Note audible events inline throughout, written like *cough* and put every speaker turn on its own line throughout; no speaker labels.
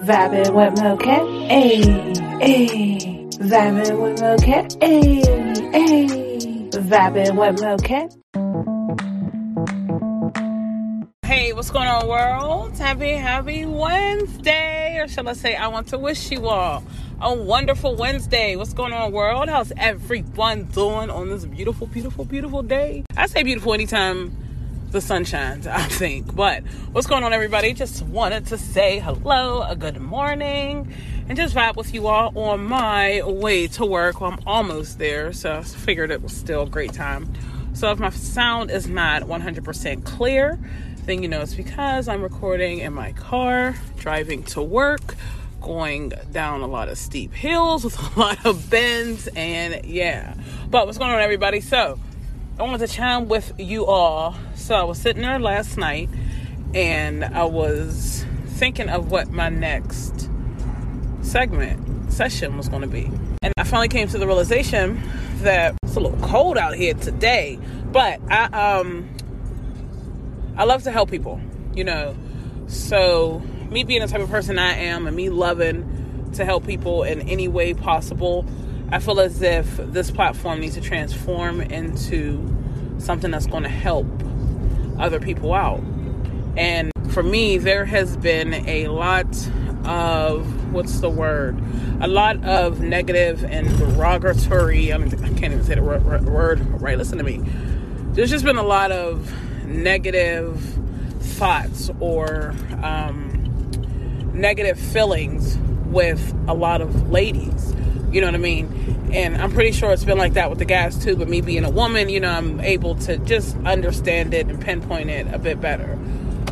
Vibing with Moket, ayy, ayy. Vibing with Moket, ayy, ayy. Vibing with Moket.
Hey, what's going on, world? Happy, happy Wednesday. Or shall I say, I want to wish you all a wonderful Wednesday. What's going on, world? How's everyone doing on this beautiful, beautiful, beautiful day? I say beautiful anytime the sun shines, I think. But what's going on, everybody? Just wanted to say hello, a good morning, and just vibe with you all on my way to work. Well, I'm almost there, so I figured it was still a great time. So if my sound is not 100% clear, then you know it's because I'm recording in my car, driving to work, going down a lot of steep hills with *laughs* a lot of bends, and yeah. But what's going on, everybody? So I wanted to chime with you all. So I was sitting there last night and I was thinking of what my next segment session was going to be. And I finally came to the realization that it's a little cold out here today, but I um I love to help people, you know. So me being the type of person I am and me loving to help people in any way possible I feel as if this platform needs to transform into something that's going to help other people out. And for me, there has been a lot of what's the word? A lot of negative and derogatory. I, mean, I can't even say the word, right. Listen to me. There's just been a lot of negative thoughts or um, negative feelings with a lot of ladies you know what I mean? And I'm pretty sure it's been like that with the guys too, but me being a woman, you know, I'm able to just understand it and pinpoint it a bit better.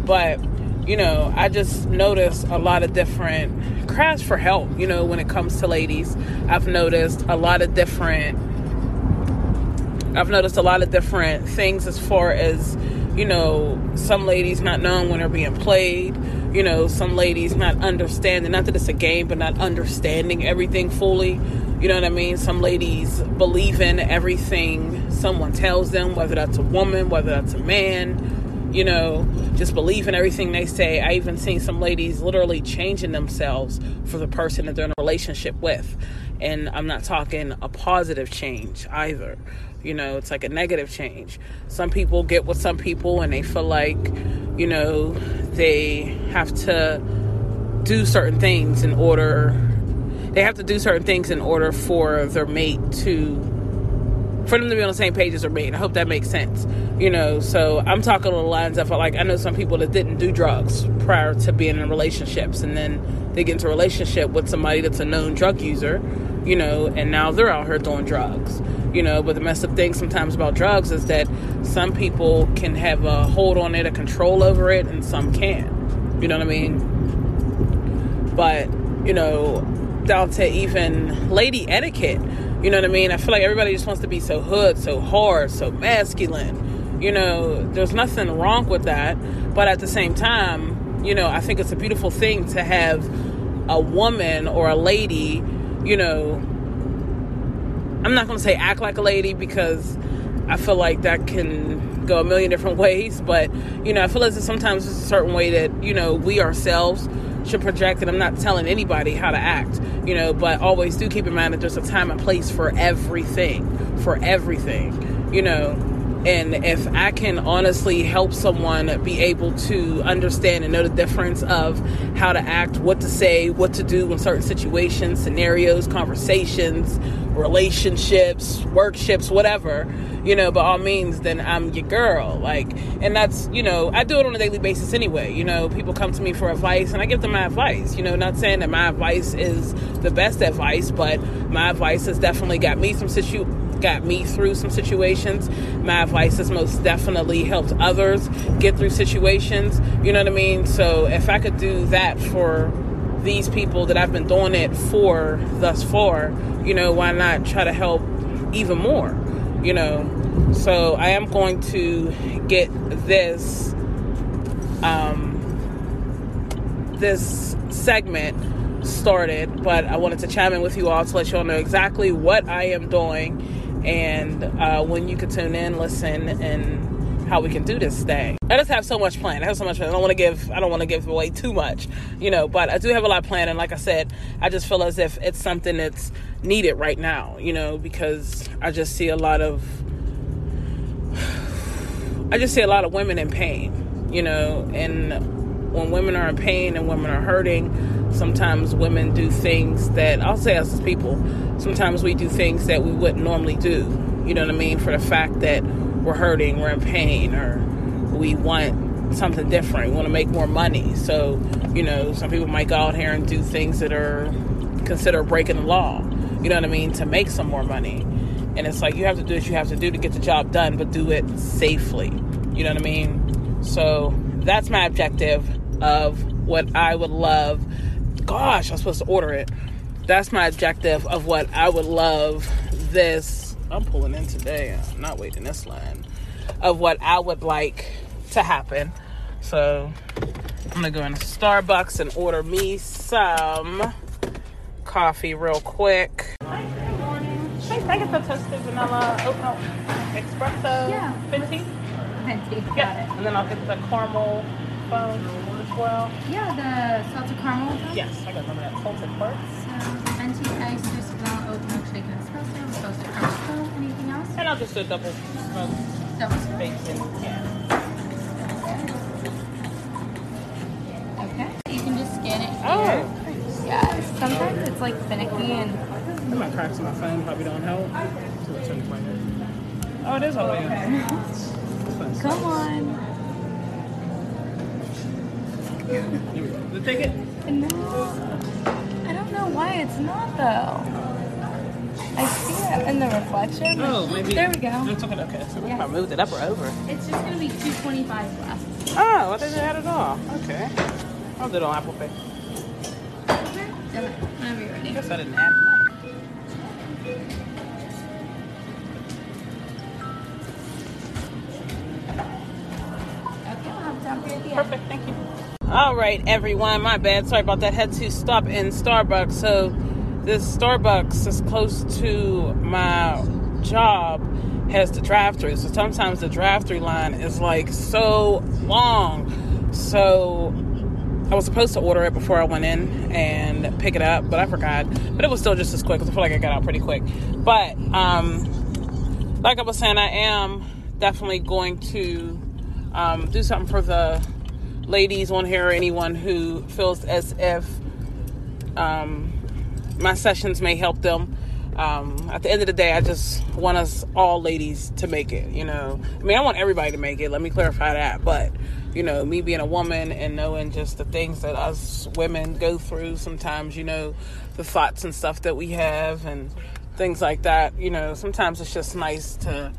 But, you know, I just notice a lot of different cries for help, you know, when it comes to ladies. I've noticed a lot of different I've noticed a lot of different things as far as, you know, some ladies not knowing when they're being played, you know, some ladies not understanding, not that it's a game, but not understanding everything fully. You know what I mean? Some ladies believe in everything someone tells them, whether that's a woman, whether that's a man, you know, just believe in everything they say. I even seen some ladies literally changing themselves for the person that they're in a relationship with. And I'm not talking a positive change either. You know, it's like a negative change. Some people get with some people and they feel like, you know, they have to do certain things in order they have to do certain things in order for their mate to for them to be on the same page as their mate. I hope that makes sense. You know, so I'm talking along the lines of like I know some people that didn't do drugs prior to being in relationships and then they get into a relationship with somebody that's a known drug user, you know, and now they're out here doing drugs you know but the messed up thing sometimes about drugs is that some people can have a hold on it a control over it and some can't you know what i mean but you know down to even lady etiquette. You know what i mean? I feel like everybody just wants to be so hood so hard so masculine. You know there's nothing wrong with that. But at the same time you know i think it's a beautiful thing to have a woman or a lady you know I'm not going to say act like a lady because I feel like that can go a million different *laughs* ways. But, you know, I feel as if sometimes it's a certain way that, you know, we ourselves should project. And I'm not telling anybody how to act, you know, but always do keep in mind that there's a time and place for everything, for everything, you know. And if I can honestly help someone be able to understand and know the difference of how to act, what to say, what to do in certain situations, scenarios, conversations, relationships, workships, whatever, you know, by all means, then I'm your girl. Like, and that's, you know, I do it on a daily basis anyway. You know, people come to me for advice and I give them my advice. You know, not saying that my advice is the best advice, but my advice has definitely got me some situ got me through some situations. My advice has most definitely helped others get through situations. You know what I mean? So if I could do that for these people that I've been doing it for thus far, you know, why not try to help even more, you know? So I am going to get this um this segment started, but I wanted to chime in with you all to let you all know exactly what I am doing and uh, when you can tune in, listen, and how we can do this thing. I just have so much planned. I have so much planned. I don't want to give I don't want to give away too much, you know, but I do have a lot planned and like I said, I just feel as if it's something that's needed right now, you know, because I just see a lot of I just see a lot of women in pain, you know, and when women are in pain and women are hurting, sometimes women do things that I'll say us as people, sometimes we do things that we wouldn't normally do. You know what I mean? For the fact that we're hurting, we're in pain, or we want something different. We want to make more money. So, you know, some people might go out here and do things that are considered breaking the law. You know what I mean? To make some more money. And it's like you have to do what you have to do to get the job done, but do it safely. You know what I mean? So that's my objective of what I would love. Gosh, I'm supposed to order it. That's my objective of what I would love this. I'm pulling in today. I'm not waiting this line. Of what I would like to happen. So I'm gonna go into Starbucks and order me some coffee real quick. Morning. Can I get the toasted vanilla oat milk espresso?
Yeah.
Venti?
Venti, got
Yeah.
it.
And then I'll get the caramel foam as well.
Yeah, the salted caramel. one.
Yes, I got some of that salted first.
So, venti ice, juice, vanilla, oat milkshake, and espresso, toasted caramel foam. Anything else?
And I'll just do a double smoked
Double scoop.
bacon. Yeah.
Okay. You can just scan it here.
Oh.
Yeah, sometimes it's like finicky and
I might crack some of my phone, probably don't help. So it's turning my head. Oh, it is all the way up.
come on.
Here we go. Did it take it?
No, I don't know why it's not though. I see it in the reflection.
Oh, maybe.
There we go.
It's okay. Okay. So
Yes.
I moved it up or over.
It's just gonna be 225 left.
Oh, I didn't add it all. Okay. I'll do it on Apple Pay.
Okay. Whenever you're
I
ready.
guess I didn't add it.
Okay, I'll have it down for you at the end.
Perfect, thank you. All right, everyone. My bad. Sorry about that. Had to stop in Starbucks. So, this Starbucks is close to my job. Has the drive-through. So sometimes the drive-through line is like so long. So I was supposed to order it before I went in and pick it up, but I forgot. But it was still just as quick because I feel like I got out pretty quick. But um, like I was saying, I am definitely going to um, do something for the ladies on here or anyone who feels as if um, my sessions may help them. Um, at the end of the day, I just want us all ladies to make it. You know, I mean, I want everybody to make it. Let me clarify that. But you know, me being a woman and knowing just the things that us women go through sometimes, you know, the thoughts and stuff that we have and things like that. You know, sometimes it's just nice to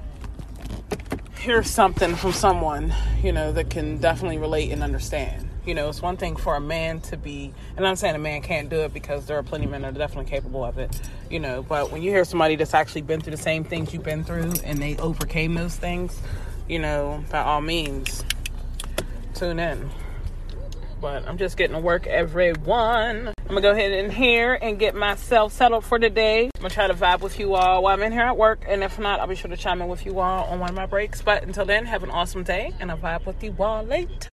hear something from someone, you know, that can definitely relate and understand. You know, it's one thing for a man to be, and I'm saying a man can't do it because there are plenty of men that are definitely capable of it, you know, but when you hear somebody that's actually been through the same things you've been through and they overcame those things, you know, by all means, tune in. But I'm just getting to work, everyone. I'm gonna go ahead in here and get myself settled for today. I'm gonna try to vibe with you all while I'm in here at work, and if not, I'll be sure to chime in with you all on one of my breaks. But until then, have an awesome day, and I'll vibe with you all later.